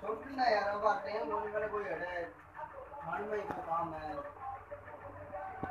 छोटी ना यार अब आते हैं बोलने वाले कोई हटे मन में ही कोई काम है